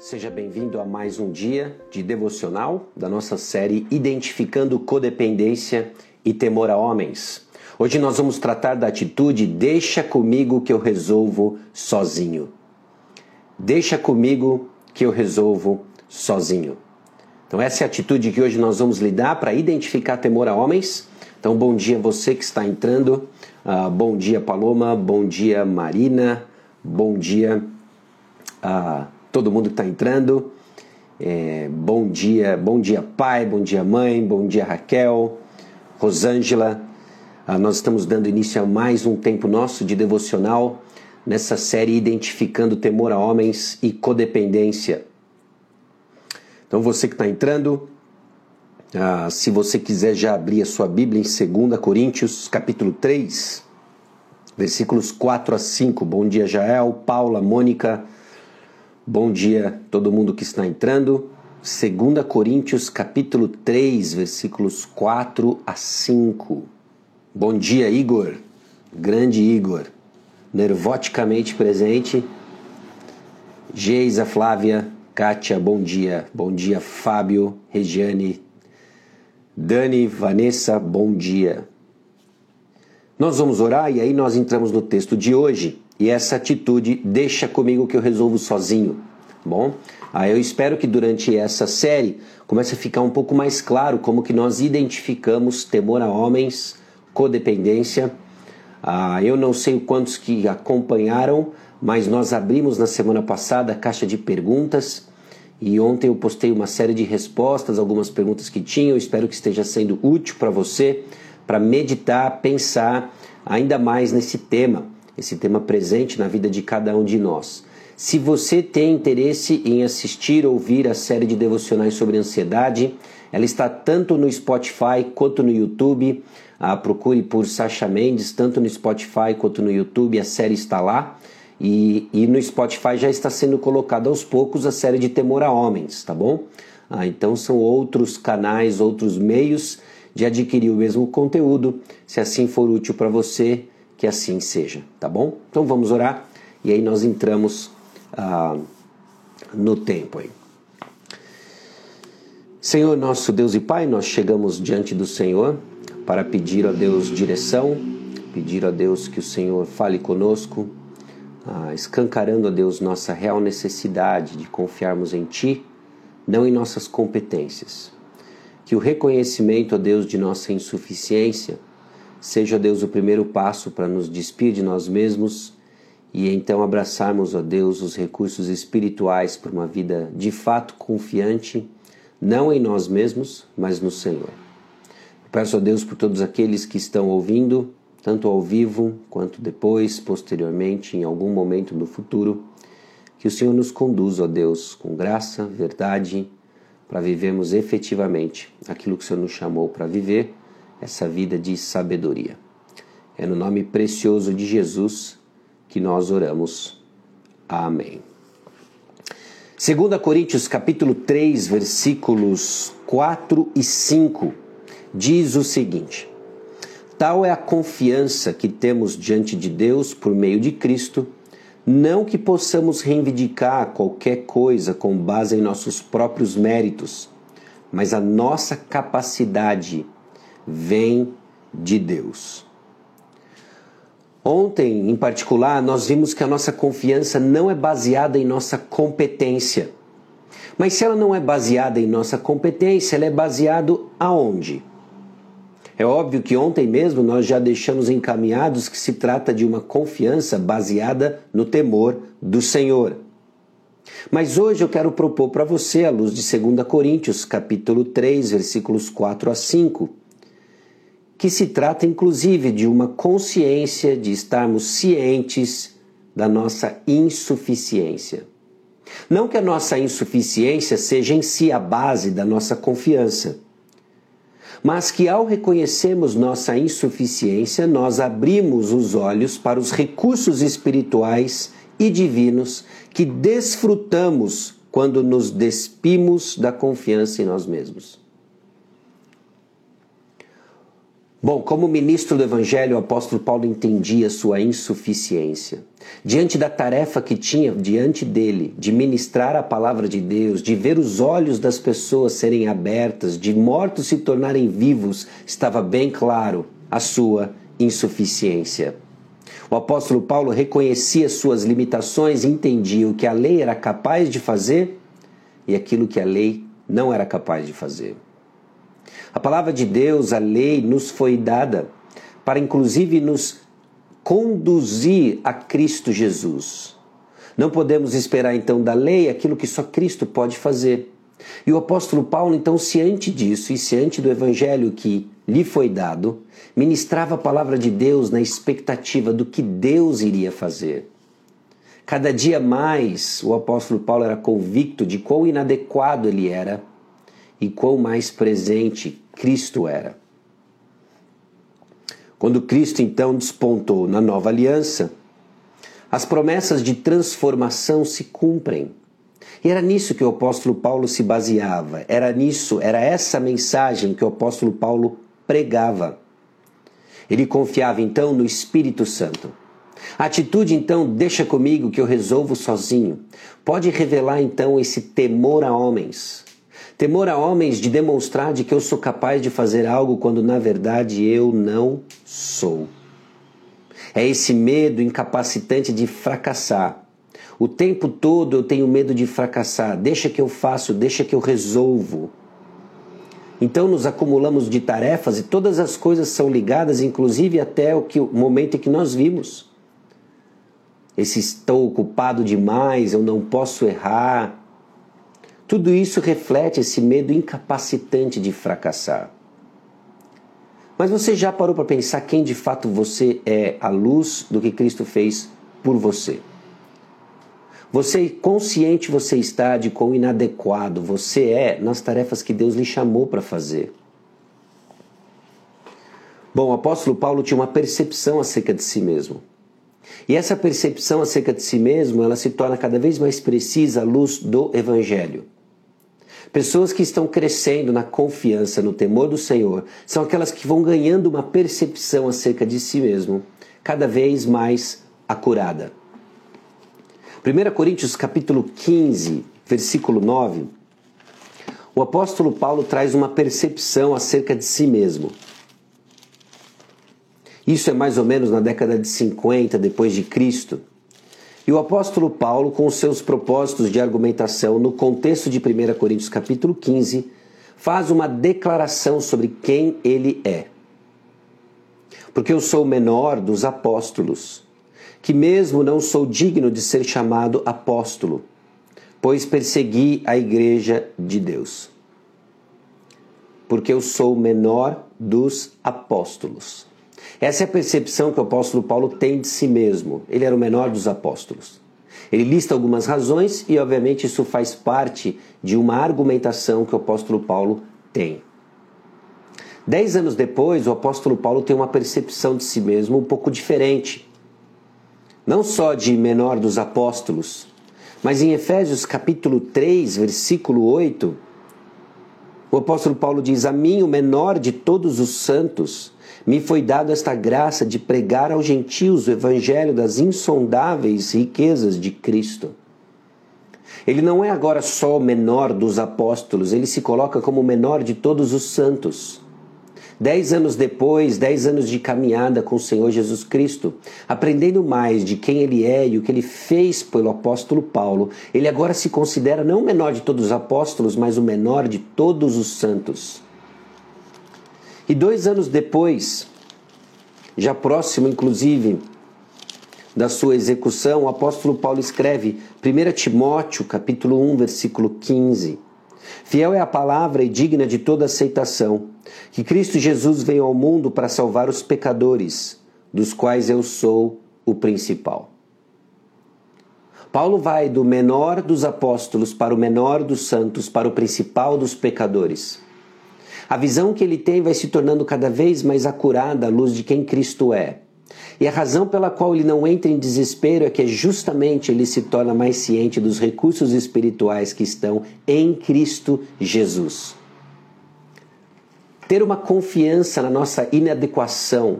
Seja bem-vindo a mais um dia de devocional da nossa série Identificando Codependência e Temor a Homens. Hoje nós vamos tratar da atitude Deixa comigo que eu resolvo sozinho. Deixa comigo que eu resolvo sozinho. Então, essa é a atitude que hoje nós vamos lidar para identificar temor a homens. Então, bom dia você que está entrando. Uh, bom dia, Paloma. Bom dia, Marina. Bom dia. Uh, todo mundo que está entrando. É, bom dia, bom dia pai, bom dia mãe, bom dia Raquel, Rosângela. Ah, nós estamos dando início a mais um tempo nosso de devocional nessa série Identificando Temor a Homens e Codependência. Então você que está entrando, ah, se você quiser já abrir a sua Bíblia em 2 Coríntios capítulo 3, versículos 4 a 5. Bom dia Jael, Paula, Mônica, Bom dia todo mundo que está entrando. 2 Coríntios capítulo 3, versículos 4 a 5. Bom dia, Igor. Grande Igor. Nervoticamente presente. Geisa, Flávia, Kátia, bom dia. Bom dia, Fábio, Regiane, Dani, Vanessa, bom dia. Nós vamos orar e aí nós entramos no texto de hoje. E essa atitude deixa comigo que eu resolvo sozinho. Bom, aí eu espero que durante essa série comece a ficar um pouco mais claro como que nós identificamos temor a homens, codependência. Ah, eu não sei quantos que acompanharam, mas nós abrimos na semana passada a caixa de perguntas e ontem eu postei uma série de respostas, algumas perguntas que tinham. Espero que esteja sendo útil para você, para meditar, pensar ainda mais nesse tema esse tema presente na vida de cada um de nós. Se você tem interesse em assistir ou ouvir a série de devocionais sobre ansiedade, ela está tanto no Spotify quanto no YouTube. Ah, procure por Sasha Mendes, tanto no Spotify quanto no YouTube, a série está lá. E, e no Spotify já está sendo colocada aos poucos a série de Temor a Homens, tá bom? Ah, então são outros canais, outros meios de adquirir o mesmo conteúdo. Se assim for útil para você, que assim seja, tá bom? Então vamos orar e aí nós entramos ah, no tempo aí. Senhor nosso Deus e Pai, nós chegamos diante do Senhor para pedir a Deus direção, pedir a Deus que o Senhor fale conosco, ah, escancarando a Deus nossa real necessidade de confiarmos em Ti, não em nossas competências. Que o reconhecimento a Deus de nossa insuficiência Seja Deus o primeiro passo para nos despir de nós mesmos e então abraçarmos, ó Deus, os recursos espirituais para uma vida de fato confiante, não em nós mesmos, mas no Senhor. peço a Deus por todos aqueles que estão ouvindo, tanto ao vivo quanto depois, posteriormente, em algum momento no futuro, que o Senhor nos conduza, ó Deus, com graça, verdade, para vivermos efetivamente aquilo que o Senhor nos chamou para viver essa vida de sabedoria. É no nome precioso de Jesus que nós oramos. Amém. 2 Coríntios capítulo 3, versículos 4 e 5 diz o seguinte: Tal é a confiança que temos diante de Deus por meio de Cristo, não que possamos reivindicar qualquer coisa com base em nossos próprios méritos, mas a nossa capacidade vem de Deus. Ontem, em particular, nós vimos que a nossa confiança não é baseada em nossa competência. Mas se ela não é baseada em nossa competência, ela é baseada aonde? É óbvio que ontem mesmo nós já deixamos encaminhados que se trata de uma confiança baseada no temor do Senhor. Mas hoje eu quero propor para você, à luz de 2 Coríntios, capítulo 3, versículos 4 a 5, que se trata inclusive de uma consciência de estarmos cientes da nossa insuficiência. Não que a nossa insuficiência seja em si a base da nossa confiança, mas que ao reconhecermos nossa insuficiência, nós abrimos os olhos para os recursos espirituais e divinos que desfrutamos quando nos despimos da confiança em nós mesmos. Bom, como ministro do Evangelho, o apóstolo Paulo entendia sua insuficiência. Diante da tarefa que tinha diante dele de ministrar a palavra de Deus, de ver os olhos das pessoas serem abertas, de mortos se tornarem vivos, estava bem claro a sua insuficiência. O apóstolo Paulo reconhecia suas limitações e entendia o que a lei era capaz de fazer e aquilo que a lei não era capaz de fazer. A palavra de Deus, a lei, nos foi dada para inclusive nos conduzir a Cristo Jesus. Não podemos esperar então da lei aquilo que só Cristo pode fazer. E o apóstolo Paulo, então, ciente disso e ciente do evangelho que lhe foi dado, ministrava a palavra de Deus na expectativa do que Deus iria fazer. Cada dia mais o apóstolo Paulo era convicto de quão inadequado ele era e quão mais presente Cristo era. Quando Cristo então despontou na nova aliança, as promessas de transformação se cumprem. E era nisso que o apóstolo Paulo se baseava, era nisso, era essa mensagem que o apóstolo Paulo pregava. Ele confiava então no Espírito Santo. A atitude então, deixa comigo que eu resolvo sozinho, pode revelar então esse temor a homens, Temor a homens de demonstrar de que eu sou capaz de fazer algo quando na verdade eu não sou. É esse medo incapacitante de fracassar. O tempo todo eu tenho medo de fracassar. Deixa que eu faço, deixa que eu resolvo. Então nos acumulamos de tarefas e todas as coisas são ligadas, inclusive até o, que, o momento em que nós vimos. Esse estou ocupado demais, eu não posso errar, tudo isso reflete esse medo incapacitante de fracassar. Mas você já parou para pensar quem de fato você é à luz do que Cristo fez por você? Você consciente você está de quão inadequado você é nas tarefas que Deus lhe chamou para fazer. Bom, o apóstolo Paulo tinha uma percepção acerca de si mesmo. E essa percepção acerca de si mesmo, ela se torna cada vez mais precisa à luz do evangelho. Pessoas que estão crescendo na confiança, no temor do Senhor, são aquelas que vão ganhando uma percepção acerca de si mesmo, cada vez mais acurada. 1 Coríntios capítulo 15, versículo 9, o apóstolo Paulo traz uma percepção acerca de si mesmo. Isso é mais ou menos na década de 50 depois de Cristo. E o apóstolo Paulo, com seus propósitos de argumentação no contexto de 1 Coríntios capítulo 15, faz uma declaração sobre quem ele é. Porque eu sou o menor dos apóstolos, que mesmo não sou digno de ser chamado apóstolo, pois persegui a igreja de Deus. Porque eu sou o menor dos apóstolos. Essa é a percepção que o apóstolo Paulo tem de si mesmo. Ele era o menor dos apóstolos. Ele lista algumas razões e, obviamente, isso faz parte de uma argumentação que o apóstolo Paulo tem. Dez anos depois, o apóstolo Paulo tem uma percepção de si mesmo um pouco diferente. Não só de menor dos apóstolos, mas em Efésios capítulo 3, versículo 8, o apóstolo Paulo diz: A mim, o menor de todos os santos, me foi dado esta graça de pregar aos gentios o evangelho das insondáveis riquezas de Cristo. Ele não é agora só o menor dos apóstolos, ele se coloca como o menor de todos os santos. Dez anos depois, dez anos de caminhada com o Senhor Jesus Cristo, aprendendo mais de quem ele é e o que ele fez pelo apóstolo Paulo, ele agora se considera não o menor de todos os apóstolos, mas o menor de todos os santos. E dois anos depois, já próximo inclusive da sua execução, o apóstolo Paulo escreve 1 Timóteo, capítulo 1, versículo 15. Fiel é a palavra e digna de toda aceitação, que Cristo Jesus veio ao mundo para salvar os pecadores, dos quais eu sou o principal. Paulo vai do menor dos apóstolos para o menor dos santos, para o principal dos pecadores. A visão que ele tem vai se tornando cada vez mais acurada à luz de quem Cristo é. E a razão pela qual ele não entra em desespero é que justamente ele se torna mais ciente dos recursos espirituais que estão em Cristo Jesus. Ter uma confiança na nossa inadequação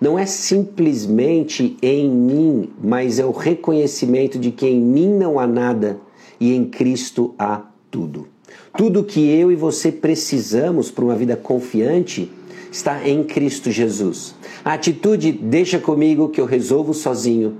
não é simplesmente em mim, mas é o reconhecimento de que em mim não há nada e em Cristo há tudo. Tudo que eu e você precisamos para uma vida confiante está em Cristo Jesus. A atitude deixa comigo que eu resolvo sozinho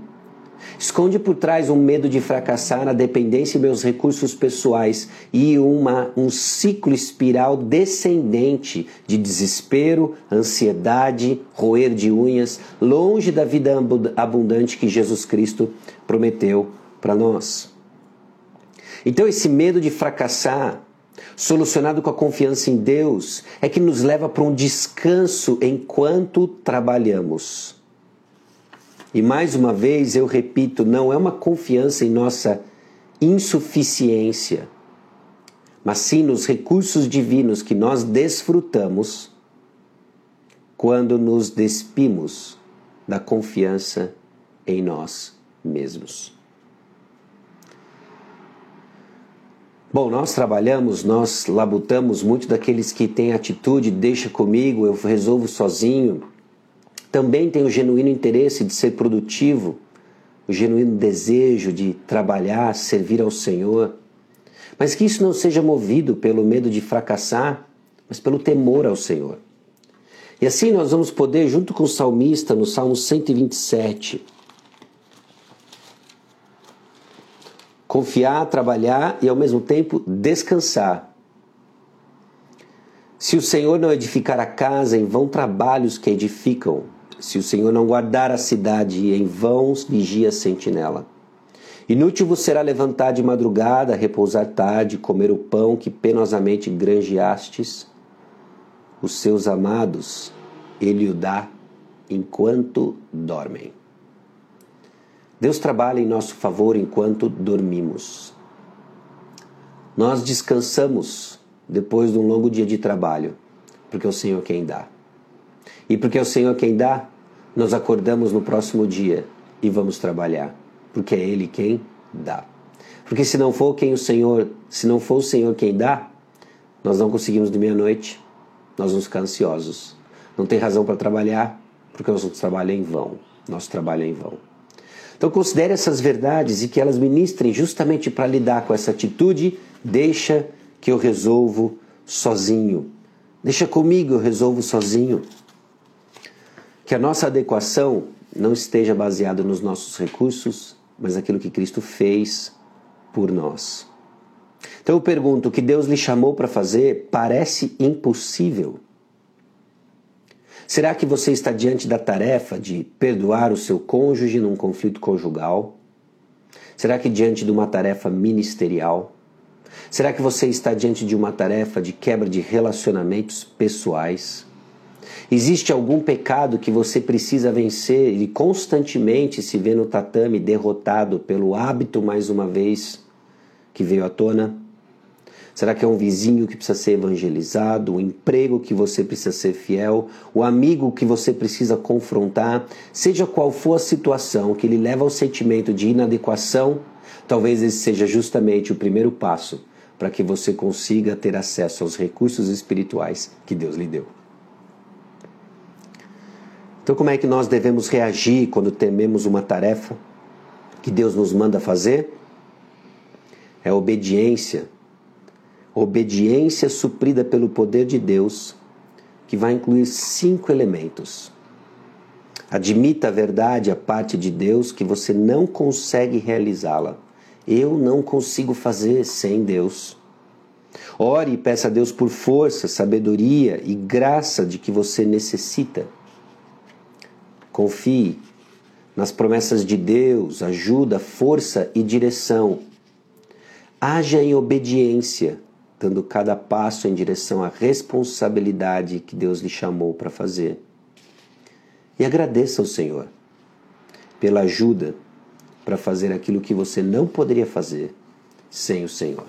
esconde por trás um medo de fracassar, a dependência e meus recursos pessoais e uma, um ciclo espiral descendente de desespero, ansiedade, roer de unhas, longe da vida abundante que Jesus Cristo prometeu para nós. Então, esse medo de fracassar, solucionado com a confiança em Deus, é que nos leva para um descanso enquanto trabalhamos. E mais uma vez eu repito, não é uma confiança em nossa insuficiência, mas sim nos recursos divinos que nós desfrutamos quando nos despimos da confiança em nós mesmos. Bom, nós trabalhamos, nós labutamos muito daqueles que têm atitude, deixa comigo, eu resolvo sozinho também tem o genuíno interesse de ser produtivo, o genuíno desejo de trabalhar, servir ao Senhor. Mas que isso não seja movido pelo medo de fracassar, mas pelo temor ao Senhor. E assim nós vamos poder, junto com o salmista, no Salmo 127, confiar, trabalhar e ao mesmo tempo descansar. Se o Senhor não edificar a casa, em vão trabalhos que edificam. Se o Senhor não guardar a cidade, em vão vigia a sentinela. Inútil vos será levantar de madrugada, repousar tarde, comer o pão que penosamente granjeastes. Os seus amados, ele o dá enquanto dormem. Deus trabalha em nosso favor enquanto dormimos. Nós descansamos depois de um longo dia de trabalho, porque é o Senhor quem dá. E porque é o Senhor quem dá, nós acordamos no próximo dia e vamos trabalhar, porque é Ele quem dá. Porque se não for quem o Senhor, se não for o Senhor quem dá, nós não conseguimos dormir à noite, nós vamos ficar ansiosos. Não tem razão para trabalhar, porque o nosso trabalho é em vão. Nosso trabalho é em vão. Então considere essas verdades e que elas ministrem justamente para lidar com essa atitude. Deixa que eu resolvo sozinho. Deixa comigo, eu resolvo sozinho. Que a nossa adequação não esteja baseada nos nossos recursos, mas naquilo que Cristo fez por nós. Então eu pergunto: o que Deus lhe chamou para fazer parece impossível? Será que você está diante da tarefa de perdoar o seu cônjuge num conflito conjugal? Será que diante de uma tarefa ministerial? Será que você está diante de uma tarefa de quebra de relacionamentos pessoais? Existe algum pecado que você precisa vencer e constantemente se vê no tatame derrotado pelo hábito, mais uma vez, que veio à tona? Será que é um vizinho que precisa ser evangelizado, o emprego que você precisa ser fiel, o amigo que você precisa confrontar? Seja qual for a situação que lhe leva ao sentimento de inadequação, talvez esse seja justamente o primeiro passo para que você consiga ter acesso aos recursos espirituais que Deus lhe deu. Então, como é que nós devemos reagir quando tememos uma tarefa que Deus nos manda fazer? É obediência. Obediência suprida pelo poder de Deus, que vai incluir cinco elementos. Admita a verdade, a parte de Deus, que você não consegue realizá-la. Eu não consigo fazer sem Deus. Ore e peça a Deus por força, sabedoria e graça de que você necessita. Confie nas promessas de Deus, ajuda, força e direção. Haja em obediência, dando cada passo em direção à responsabilidade que Deus lhe chamou para fazer. E agradeça ao Senhor pela ajuda para fazer aquilo que você não poderia fazer sem o Senhor.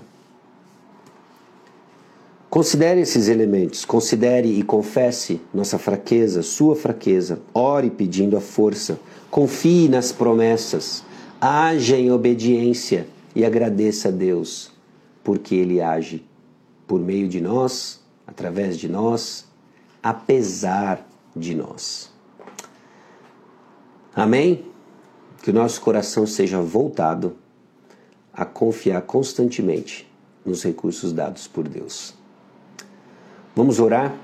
Considere esses elementos, considere e confesse nossa fraqueza, sua fraqueza. Ore pedindo a força, confie nas promessas, haja em obediência e agradeça a Deus, porque Ele age por meio de nós, através de nós apesar de nós. Amém? Que o nosso coração seja voltado a confiar constantemente nos recursos dados por Deus. Vamos orar?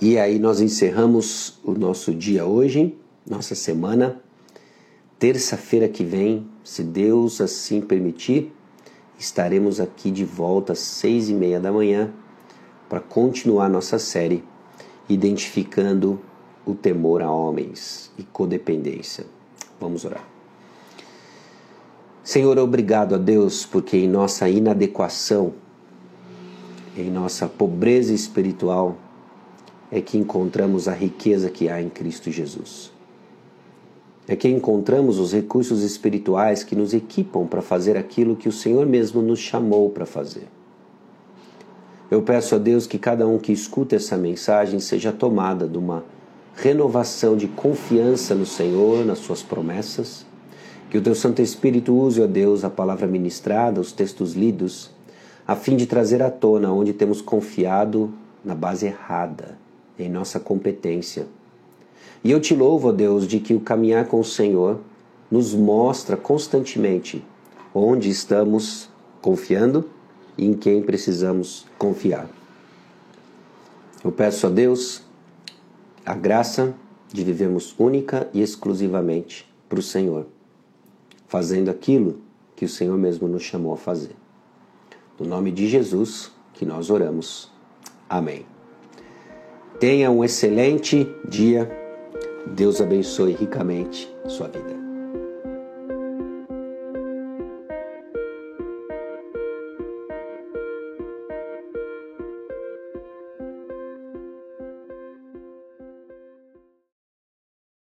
E aí nós encerramos o nosso dia hoje, nossa semana. Terça-feira que vem, se Deus assim permitir, estaremos aqui de volta às seis e meia da manhã para continuar nossa série identificando o temor a homens e codependência. Vamos orar. Senhor, obrigado a Deus, porque em nossa inadequação, em nossa pobreza espiritual, é que encontramos a riqueza que há em Cristo Jesus. É que encontramos os recursos espirituais que nos equipam para fazer aquilo que o Senhor mesmo nos chamou para fazer. Eu peço a Deus que cada um que escuta essa mensagem seja tomada de uma renovação de confiança no Senhor, nas suas promessas. Que o teu Santo Espírito use, ó Deus, a palavra ministrada, os textos lidos, a fim de trazer à tona onde temos confiado na base errada, em nossa competência. E eu te louvo, ó Deus, de que o caminhar com o Senhor nos mostra constantemente onde estamos confiando e em quem precisamos confiar. Eu peço a Deus a graça de vivermos única e exclusivamente para o Senhor, fazendo aquilo que o Senhor mesmo nos chamou a fazer. No nome de Jesus que nós oramos. Amém. Tenha um excelente dia. Deus abençoe ricamente sua vida.